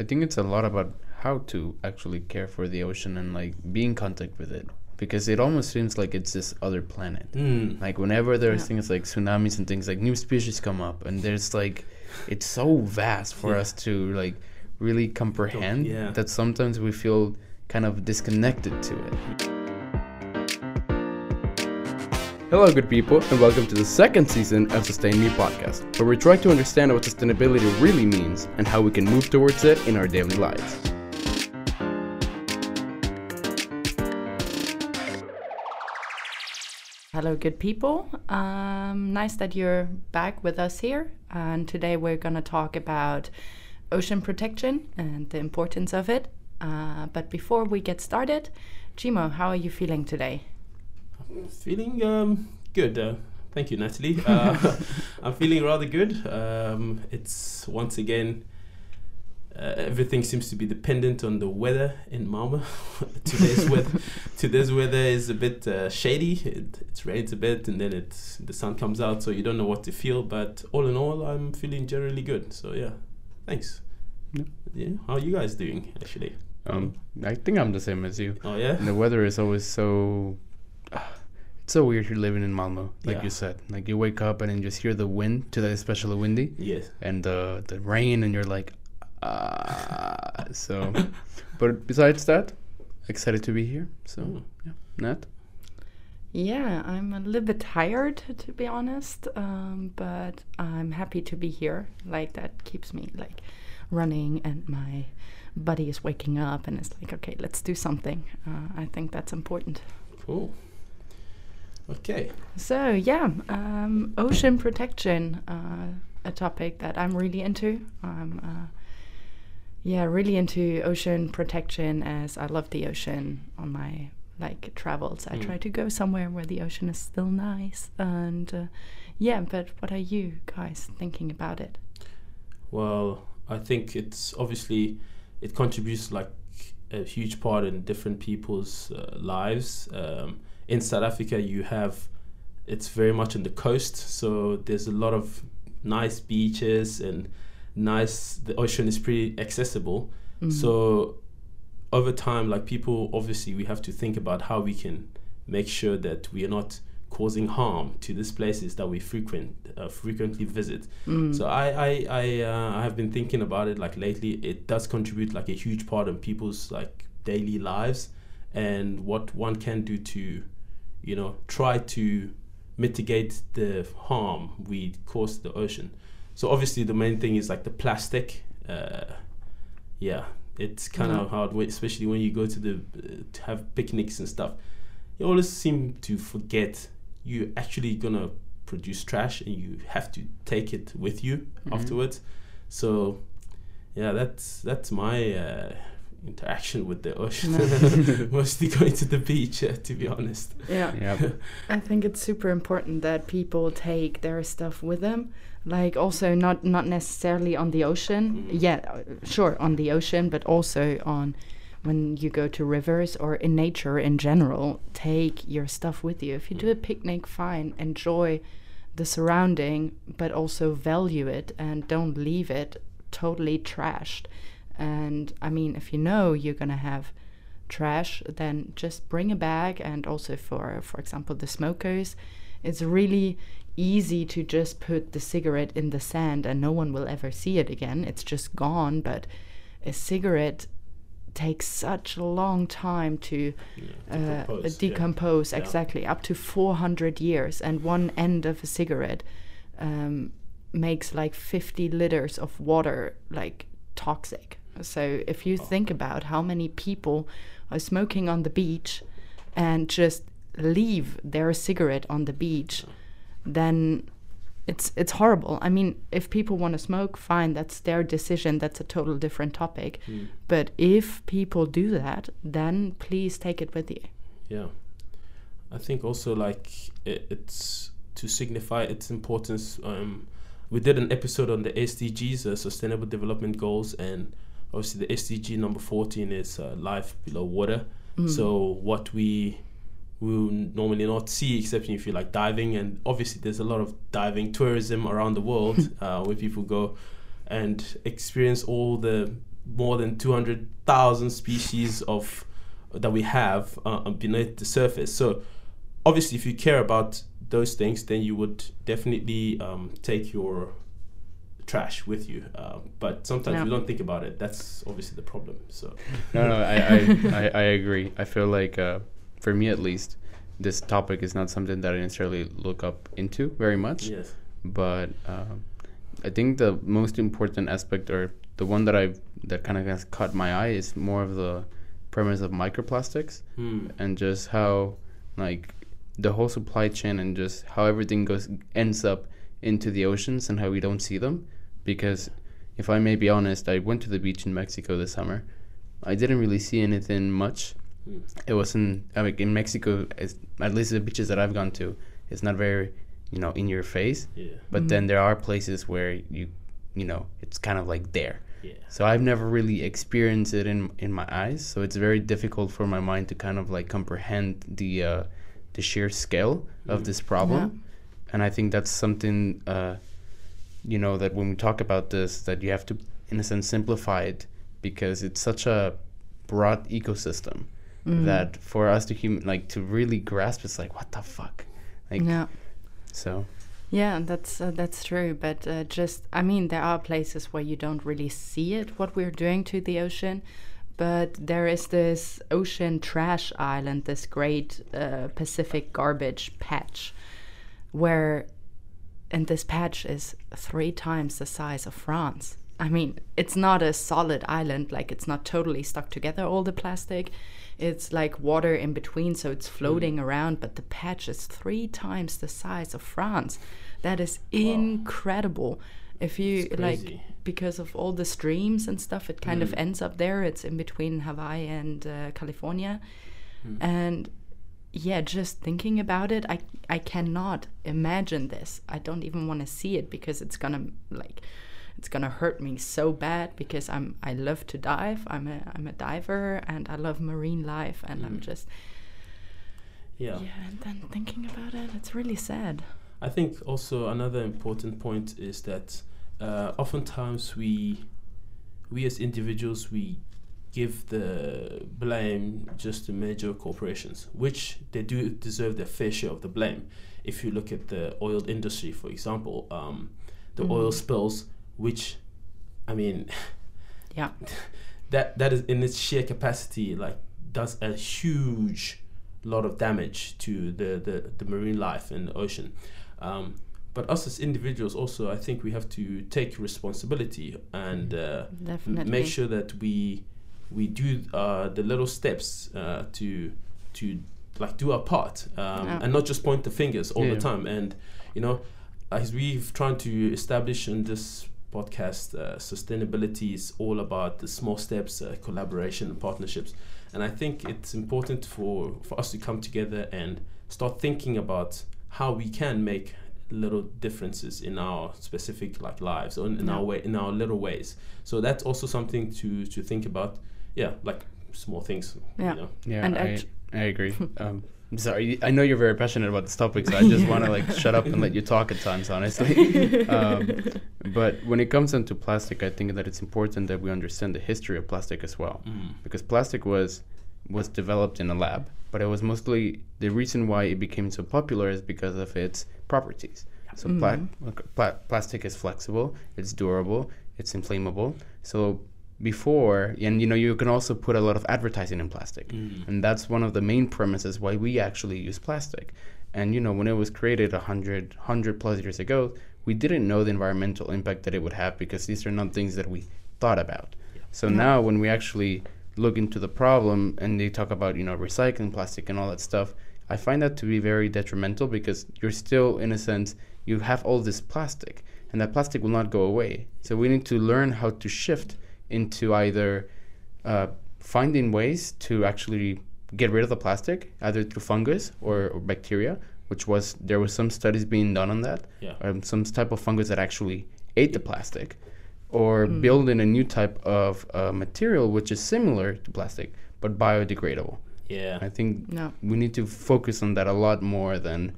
I think it's a lot about how to actually care for the ocean and like be in contact with it because it almost seems like it's this other planet. Mm. Like whenever there's Yeah. things like tsunamis and things like new species come up, and there's like it's so vast for Yeah. us to like really comprehend yeah. that sometimes we feel kind of disconnected to it. Hello, good people, and welcome to the second season of Sustain Me podcast, where we try to understand what sustainability really means and how we can move towards it in our daily lives. Hello, good people. Um, nice that you're back with us here. And today we're going to talk about ocean protection and the importance of it. Uh, but before we get started, Chimo, how are you feeling today? Feeling um, good. Uh, thank you, Natalie. Uh, I'm feeling rather good. Um, it's once again, uh, everything seems to be dependent on the weather in Malmö. today's weather, today's weather is a bit uh, shady. It, it rains a bit, and then it's the sun comes out, so you don't know what to feel. But all in all, I'm feeling generally good. So yeah, thanks. Yeah. Yeah, how are you guys doing actually? Um, I think I'm the same as you. Oh yeah. And the weather is always so. it's so weird here living in Malmo, like Yeah. you said. Like you wake up and then just hear the wind, to that especially windy, Yes. and the the rain, and you're like, ah. so, but besides that, excited to be here. So, Mm. yeah, Nat. Yeah, I'm a little bit tired to be honest, um, but I'm happy to be here. Like that keeps me like running, and my body is waking up, and it's like, okay, let's do something. Uh, I think that's important. Cool. Okay. So yeah, um, ocean protection, uh, a topic that I'm really into. I'm uh, yeah really into ocean protection as I love the ocean on my like travels. I Mm. try to go somewhere where the ocean is still nice and uh, yeah. But what are you guys thinking about it? Well, I think it's obviously it contributes like a huge part in different people's uh, lives. Um, in South Africa, you have it's very much on the coast, so there's a lot of nice beaches and nice. The ocean is pretty accessible. Mm. So over time, like people, obviously, we have to think about how we can make sure that we are not causing harm to these places that we frequent uh, frequently visit. Mm. So I I I, uh, I have been thinking about it like lately. It does contribute like a huge part in people's like daily lives, and what one can do to, you know, try to mitigate the harm we cause to the ocean. So obviously the main thing is like the plastic. Uh, yeah, it's kind of hard, especially when you go to the uh, to have picnics and stuff. You always seem to forget you're actually gonna produce trash and you have to take it with you Mhm. afterwards. So yeah, that's that's my uh, interaction with the ocean. Mostly going to the beach, uh, to be honest. yeah. Yeah. I think it's super important that people take their stuff with them. Like also not not necessarily on the ocean. Mhm. Yeah, uh, sure on the ocean, but also on when you go to rivers or in nature in general. Take your stuff with you. If you do a picnic, fine, enjoy the surrounding, but also value it and don't leave it totally trashed. And I mean, if you know you're gonna have trash, then just bring a bag. And also for, for example, the smokers, it's really easy to just put the cigarette in the sand and no one will ever see it again. It's just gone. But a cigarette takes such a long time to Yeah, uh, decompose, yeah. decompose Yeah. exactly up to 400 years and one end of a cigarette um, makes like 50 liters of water like toxic so if you think about how many people are smoking on the beach and just leave their cigarette on the beach then it's it's horrible i mean if people want to smoke fine that's their decision that's a total different topic Mm. but if people do that, then please take it with you. Yeah, I think also like it, it's to signify its importance. Um, we did an episode on the SDGs, uh, Sustainable Development Goals, and obviously the SDG number fourteen is uh, life below water. Mm. So what we will normally not see, except if you like diving, and obviously there's a lot of diving tourism around the world uh, where people go and experience all the more than 200,000 species of that we have uh, beneath the surface. So obviously, if you care about those things, then you would definitely um, take your trash with you. Uh, but sometimes Yeah. we don't think about it. That's obviously the problem. So No, no, I, I, I, I agree. I feel like, uh, for me at least, this topic is not something that I necessarily look up into very much. yes, But um, I think the most important aspect, or the one that I've that kind of has caught my eye, is more of the premise of microplastics Hmm. and just how, like, the whole supply chain and just how everything goes ends up into the oceans and how we don't see them. Because, if I may be honest, I went to the beach in Mexico this summer. I didn't really see anything much. Hmm. It wasn't. I mean, in Mexico, at least the beaches that I've gone to, it's not very, you know, in your face. yeah, But then there are places where you, you know, it's kind of like there. yeah, So I've never really experienced it in in my eyes. So it's very difficult for my mind to kind of like comprehend the uh, the sheer scale of Mm. this problem. And I think that's something, uh, you know, that when we talk about this, that you have to, in a sense, simplify it because it's such a broad ecosystem Mm. that for us to human like to really grasp, it's like what the fuck, like yeah. so. Yeah, that's uh, that's true. But uh, just, I mean, there are places where you don't really see it what we're doing to the ocean. But there is this ocean trash island, this great uh, Pacific garbage patch, where, and this patch is three times the size of France. I mean, it's not a solid island, like it's not totally stuck together, all the plastic. It's like water in between, so it's floating around, but the patch is three times the size of France. That is incredible. If you like, because of all the streams and stuff, it kind of Mm. ends up there. It's in between Hawaii and uh, California. Mm. And yeah, just thinking about it, I I cannot imagine this. I don't even want to see it because it's gonna like it's gonna hurt me so bad because I'm I love to dive. I'm a I'm a diver and I love marine life and I'm Mm. just yeah. yeah. And then thinking about it, it's really sad. I think also another important point is that uh, oftentimes we we as individuals we give the blame just to major corporations, which they do deserve their fair share of the blame. If you look at the oil industry, for example, um, the oil Mhm. spills, which I mean, Yeah. that that is in its sheer capacity like does a huge lot of damage to the the, the marine life in the ocean um, but us as individuals also i think we have to take responsibility and uh, m- make sure that we we do uh, the little steps uh, to to like do our part um, Yeah. and not just point the fingers all Yeah. the time and you know as we've tried to establish in this podcast uh, sustainability is all about the small steps uh, collaboration and partnerships and i think it's important for for us to come together and start thinking about how we can make little differences in our specific like lives or in, in Yeah. our way in our little ways so that's also something to to think about yeah like small things Yeah. you know Yeah, And I, act- I agree. um, I'm sorry, I know you're very passionate about this topic, so I just want to like shut up and let you talk at times, honestly. um, but when it comes into plastic, I think that it's important that we understand the history of plastic as well, mm. because plastic was was developed in a lab, but it was mostly the reason why it became so popular is because of its properties. So pla- pla- plastic is flexible, it's durable, it's inflammable. So before, and you know, you can also put a lot of advertising in plastic. Mm. And that's one of the main premises why we actually use plastic. And you know, when it was created 100, 100 plus years ago, we didn't know the environmental impact that it would have because these are not things that we thought about. So Yeah. now when we actually look into the problem and they talk about, you know, recycling plastic and all that stuff, I find that to be very detrimental because you're still in a sense you have all this plastic and that plastic will not go away. So we need to learn how to shift into either uh, finding ways to actually get rid of the plastic, either through fungus or, or bacteria, which was there was some studies being done on that, yeah um, some type of fungus that actually ate the plastic, or building a new type of uh, material which is similar to plastic but biodegradable. yeah I think No. we need to focus on that a lot more than,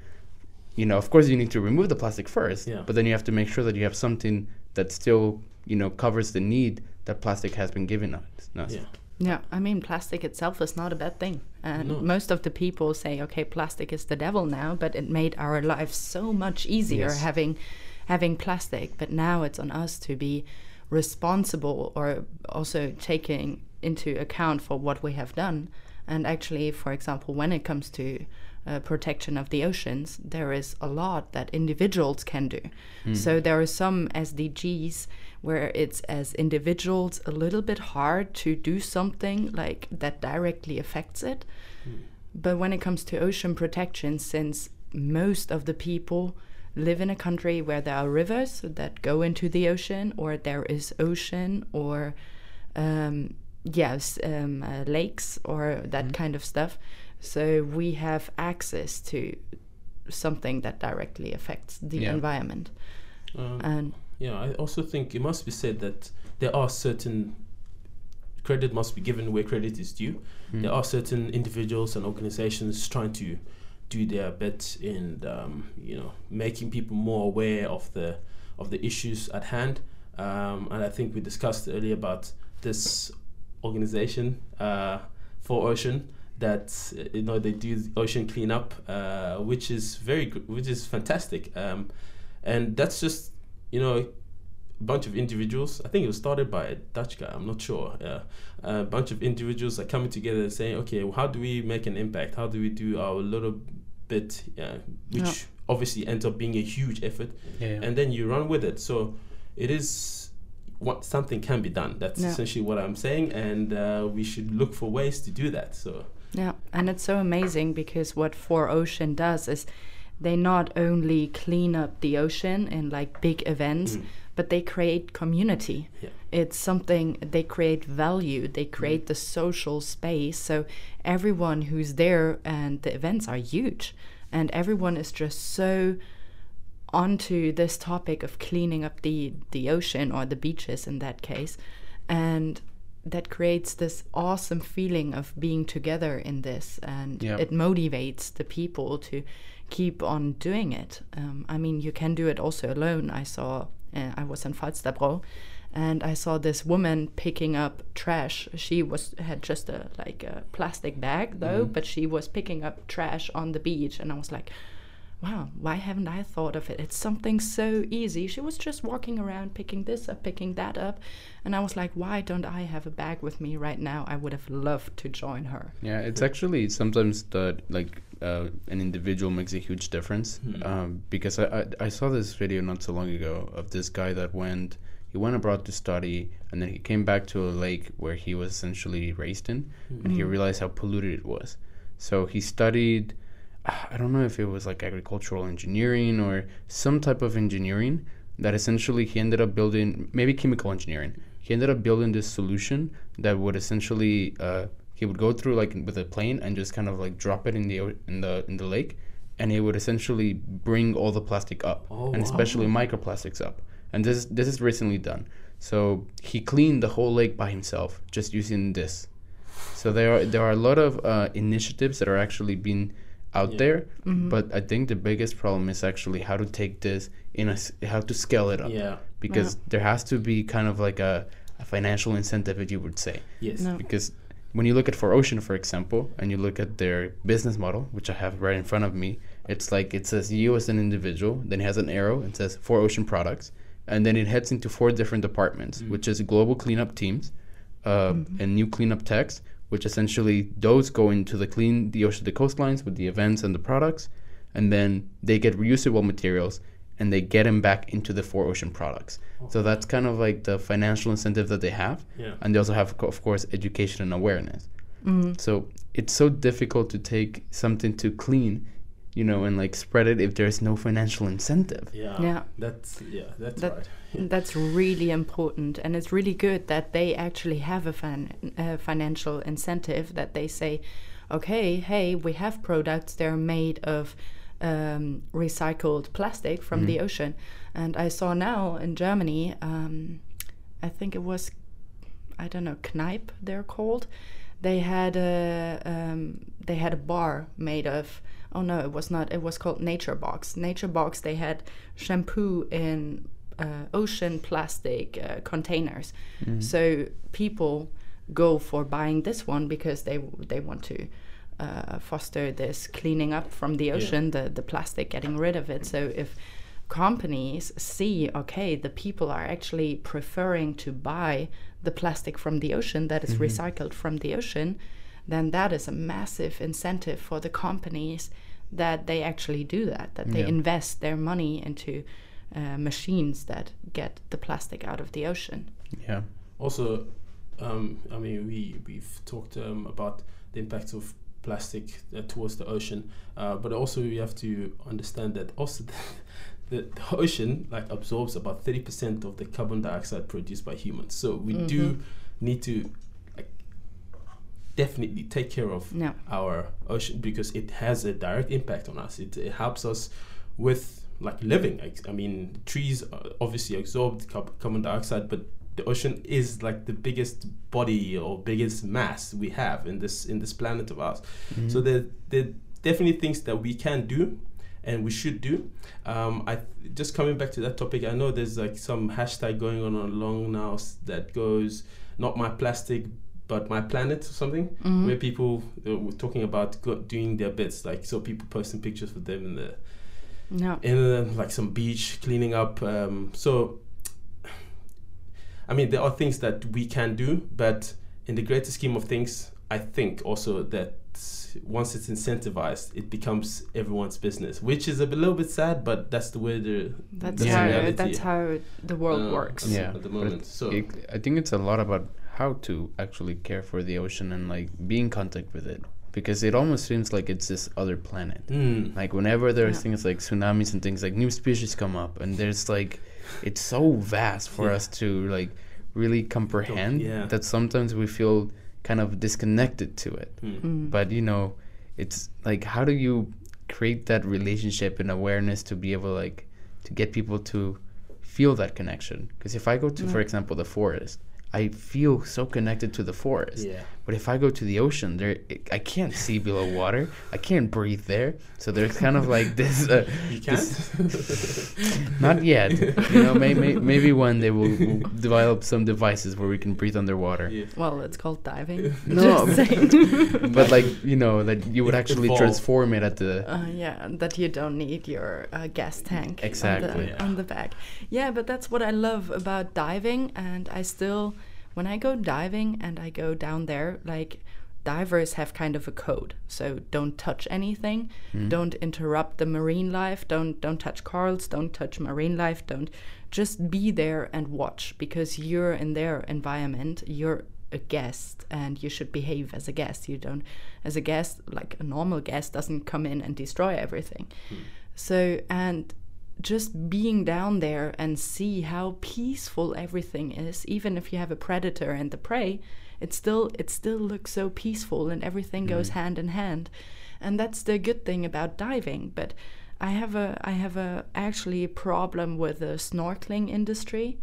you know, of course you need to remove the plastic first, Yeah. but then you have to make sure that you have something that still, you know, covers the need that plastic has been giving us. us. Yeah. Yeah, I mean, plastic itself is not a bad thing. And No. most of the people say, okay, plastic is the devil now, but it made our lives so much easier Yes. having having plastic. But now it's on us to be responsible or also taking into account for what we have done. And actually, for example, when it comes to uh, protection of the oceans, there is a lot that individuals can do. So there are some SDGs where it's as individuals a little bit hard to do something like that directly affects it. But when it comes to ocean protection, since most of the people live in a country where there are rivers that go into the ocean, or there is ocean, or um, yes, um, uh, lakes, or that kind of stuff. So we have access to something that directly affects the Yeah. environment. Um, And Yeah, I also think it must be said that there are certain credit must be given where credit is due. Mm. There are certain individuals and organizations trying to do their bit in um, you know making people more aware of the of the issues at hand. Um, and I think we discussed earlier about this organization uh, 4ocean that uh, you know they do ocean cleanup, uh, which is very good, which is fantastic. Um, and that's just you know a bunch of individuals. I think it was started by a Dutch guy. I'm not sure. Yeah, a bunch of individuals are coming together and saying, okay, well, how do we make an impact? How do we do our little bit, uh, which Yeah. obviously ends up being a huge effort, Yeah, yeah. and then you run with it. So it is what something can be done. That's Yeah. essentially what I'm saying, and uh, we should look for ways to do that. So Yeah, and it's so amazing because what 4ocean does is they not only clean up the ocean in like big events, Mm. but they create community. Yeah. It's something they create value, they create the social space. So everyone who's there and the events are huge and everyone is just so onto this topic of cleaning up the the ocean or the beaches in that case. And that creates this awesome feeling of being together in this and it motivates the people to keep on doing it. Um, i mean you can do it also alone. I saw uh, i was in Falsterbo and i saw this woman picking up trash. She was had just a like a plastic bag though but she was picking up trash on the beach and i was like wow, why haven't I thought of it? It's something so easy. She was just walking around picking this up, picking that up. And I was like, why don't I have a bag with me right now? I would have loved to join her. Yeah, it's actually sometimes that like uh, an individual makes a huge difference. Hmm. Um, because I, I I saw this video not so long ago of this guy that went he went abroad to study and then he came back to a lake where he was essentially raised in and he realized how polluted it was. So he studied I don't know if it was like agricultural engineering or some type of engineering that essentially he ended up building maybe chemical engineering. He ended up building this solution that would essentially uh, he would go through like with a plane and just kind of like drop it in the in the in the lake, and it would essentially bring all the plastic up, Oh, and wow. especially microplastics up. And this this is recently done. So he cleaned the whole lake by himself just using this. So there are there are a lot of uh, initiatives that are actually being out Yeah. there, mm-hmm. but I think the biggest problem is actually how to take this in a s- how to scale it up. Yeah, because there has to be kind of like a, a financial incentive, if you would say. Yes, No. because when you look at 4ocean, for example, and you look at their business model, which I have right in front of me, it's like it says you as an individual, then it has an arrow and says 4ocean products, and then it heads into four different departments, mm. which is global cleanup teams, uh, mm-hmm. and new cleanup techs, which essentially those go into the clean the ocean, the coastlines with the events and the products, and then they get reusable materials and they get them back into the 4ocean products. So that's kind of like the financial incentive that they have yeah, and they also have of course education and awareness Mm. so it's so difficult to take something to clean you know and like spread it if there's no financial incentive yeah, Yeah. That's yeah, that's That- right. That's really important, and it's really good that they actually have a fin- uh, financial incentive that they say, okay, hey, we have products that are made of um, recycled plastic from the ocean, and I saw now in Germany, um, I think it was, I don't know, Kneipp they're called. They had a um, they had a bar made of oh no it was not it was called Nature Box Nature Box they had shampoo in uh, ocean plastic uh, containers. Mm-hmm. So people go for buying this one because they they want to uh, foster this cleaning up from the Yeah. ocean, the the plastic, getting rid of it. So if companies see okay the people are actually preferring to buy the plastic from the ocean that is recycled from the ocean then that is a massive incentive for the companies that they actually do that that they Yeah. invest their money into uh, machines that get the plastic out of the ocean Yeah. Also, um, I mean, we we've talked um, about the impact of plastic uh, towards the ocean, uh, but also we have to understand that also the, the ocean like absorbs about thirty percent of the carbon dioxide produced by humans. So we do Mhm. need to like definitely take care of no our ocean because it has a direct impact on us. It, it helps us with like living. Ex- I mean, trees uh, obviously absorb carbon dioxide, but the ocean is like the biggest body or biggest mass we have in this in this planet of ours. Mm-hmm. So there there definitely things that we can do. And we should do. Um, I just coming back to that topic. I know there's like some hashtag going on along now that goes not my plastic, but my planet or something Mhm. where people uh, were talking about doing their bits, like so people posting pictures of them in the no in the, like some beach cleaning up. Um, so, I mean, there are things that we can do, but in the greater scheme of things, I think also that once it's incentivized, it becomes everyone's business, which is a little bit sad, but that's the way the that's the how reality, that's how the world uh, works Yeah, at the but moment. So It, I think it's a lot about how to actually care for the ocean and like be in contact with it because it almost seems like it's this other planet. Mm. Like whenever there's Yeah. things like tsunamis and things like new species come up, and there's like, it's so vast for Yeah. us to like really comprehend yeah. that sometimes we feel kind of disconnected to it. Mm. Mm. But you know, it's like how do you create that relationship and awareness to be able like to get people to feel that connection? Because if I go to, for example, the forest, I feel so connected to the forest. Yeah. But if I go to the ocean, there I can't see below water. I can't breathe there. So there's kind of like this. Uh, You can't. this- not yet. You know, may, may, maybe one day we'll, we'll develop some devices where we can breathe underwater. yeah. well it's called diving No, but like you know that you would actually evolved. transform it at the. Uh, yeah, that you don't need your uh, gas tank on Exactly. the, Yeah. on the back. Yeah, but that's what I love about diving, and I still, when I go diving and I go down there, like divers have kind of a code. So don't touch anything, Hmm. don't interrupt the marine life, don't don't touch corals, don't touch marine life, don't just be there and watch because you're in their environment. You're a guest and you should behave as a guest. You don't as a guest, like a normal guest doesn't come in and destroy everything. So and just being down there and see how peaceful everything is, even if you have a predator and the prey, it still it still looks so peaceful and everything goes mm. hand in hand. And that's the good thing about diving. But I have a I have a actually a problem with the snorkeling industry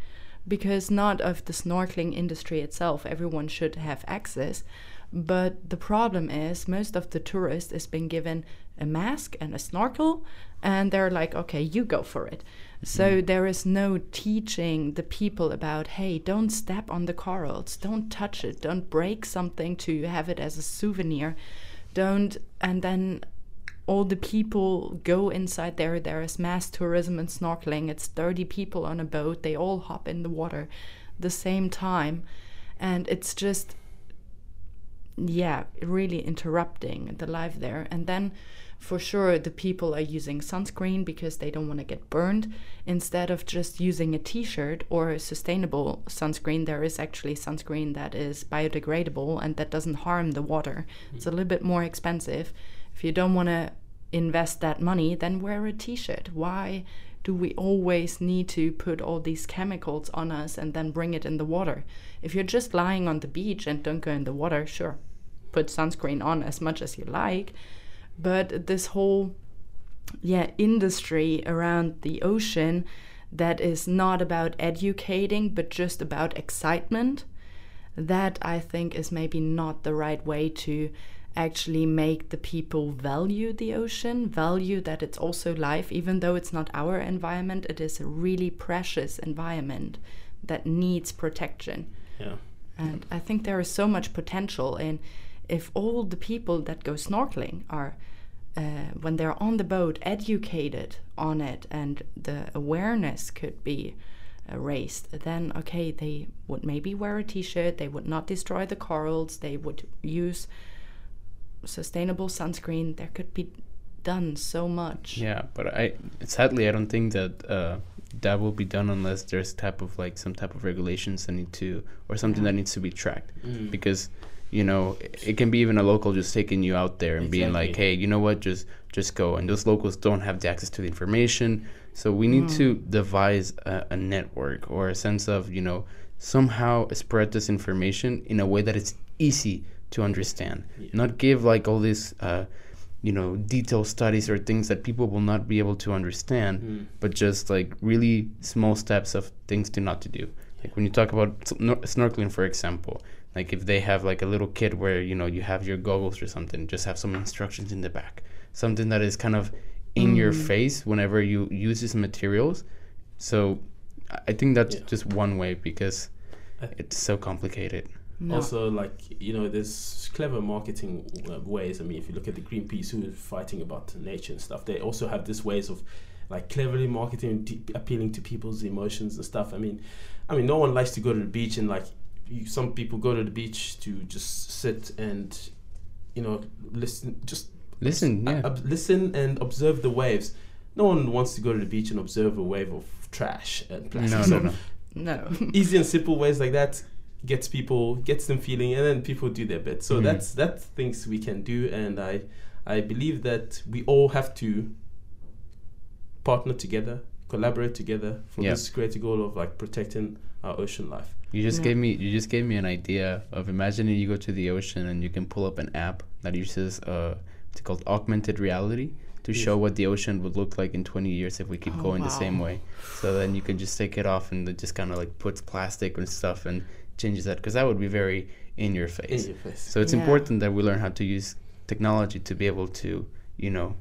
because not of the snorkeling industry itself everyone should have access but the problem is most of the tourists is been given a mask and a snorkel and they're like okay you go for it mm-hmm. so there is no teaching the people about hey don't step on the corals don't touch it don't break something to have it as a souvenir don't and then all the people go inside there. There is mass tourism and snorkeling. It's 30 people on a boat. They all hop in the water the same time. And it's just, yeah, really interrupting the life there. And then for sure, the people are using sunscreen because they don't want to get burned. Instead of just using a t shirt or a sustainable sunscreen, there is actually sunscreen that is biodegradable and that doesn't harm the water. Hmm. It's a little bit more expensive. If you don't want to invest that money, then wear a t shirt. Why do we always need to put all these chemicals on us and then bring it in the water? If you're just lying on the beach and don't go in the water, sure, put sunscreen on as much as you like. But this whole yeah industry around the ocean that is not about educating but just about excitement that i think is maybe not the right way to actually make the people value the ocean, value that it's also life, even though it's not our environment, it is a really precious environment that needs protection. Yeah. And I think there is so much potential in if all the people that go snorkeling are, uh, when they're on the boat, educated on it and the awareness could be uh, raised, then okay, they would maybe wear a t shirt, they would not destroy the corals, they would use sustainable sunscreen. There could be done so much. Yeah, but I sadly I don't think that uh, that will be done unless there's type of like some type of regulations that need to or something Yeah. that needs to be tracked Mm. because you know it, can be even a local just taking you out there and being like hey you know what? Just just go. And those locals don't have the access to the information. So we need to devise a, a network or a sense of you know somehow spread this information in a way that it's easy to understand. Yeah. not give like all these uh, you know detailed studies or things that people will not be able to understand Mm. but just like really small steps of things to not to do. Like when you talk about snor- snorkeling for example like if they have like a little kit where you know you have your goggles or something just have some instructions in the back something that is kind of in your Mm. face whenever you use these materials so I- i think that's Yeah. just one way because it's so complicated No. Also, like you know, there's clever marketing uh, ways. I mean, if you look at the Greenpeace who is fighting about nature and stuff, they also have this ways of like cleverly marketing, de- appealing to people's emotions and stuff. I mean, I mean, no one likes to go to the beach and like you, some people go to the beach to just sit and you know listen, just listen yeah ob- listen and observe the waves. No one wants to go to the beach and observe a wave of trash and plastic. no So no no no. easy and simple ways like that gets people gets them feeling and then people do their bit so Mhm. that's that's things we can do and i i believe that we all have to partner together collaborate together for Yeah. this greater goal of like protecting our ocean life You just Yeah. gave me you just gave me an idea of imagining you go to the ocean and you can pull up an app that uses uh it's called augmented reality to Yes. show what the ocean would look like in 20 years if we keep Oh, going the same way. So then you can just take it off and it just kind of like puts plastic and stuff and changes that because that would be very in your face. in face. your face So it's Yeah. important that we learn how to use technology to be able to, you know,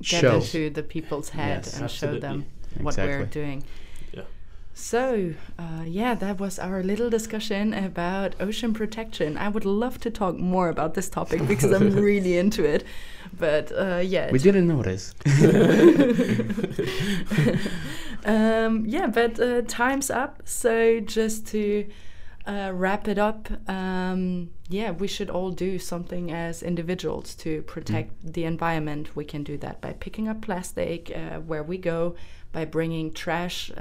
Get show into the people's head Yes. and show them what exactly. we're doing. So, uh, yeah, that was our little discussion about ocean protection. I would love to talk more about this topic because I'm really into it. But uh, yeah, We didn't notice. um, yeah, but uh, time's up. So just to uh, wrap it up, um, yeah, we should all do something as individuals to protect the environment. We can do that by picking up plastic uh, where we go, by bringing trash.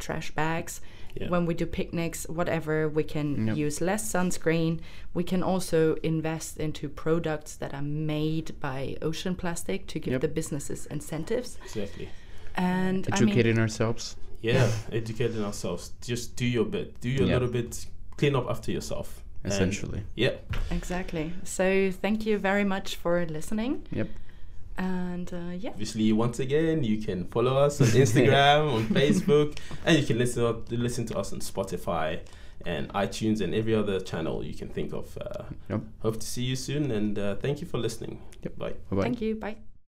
Trash bags Yeah. when we do picnics whatever we can Yep. use less sunscreen we can also invest into products that are made by ocean plastic to give Yep. the businesses incentives exactly and I mean, Educating ourselves. yeah educating ourselves just do your bit do your Yeah. little bit clean up after yourself And- Essentially. yeah exactly. So thank you very much for listening. Yep. And uh, yeah, Obviously, once again, you can follow us on Instagram, on Facebook, and you can listen listen to us on Spotify and iTunes and every other channel you can think of. Uh, Yep. Hope to see you soon, and uh, thank you for listening. Yep. Bye. Bye bye. thank you. Bye.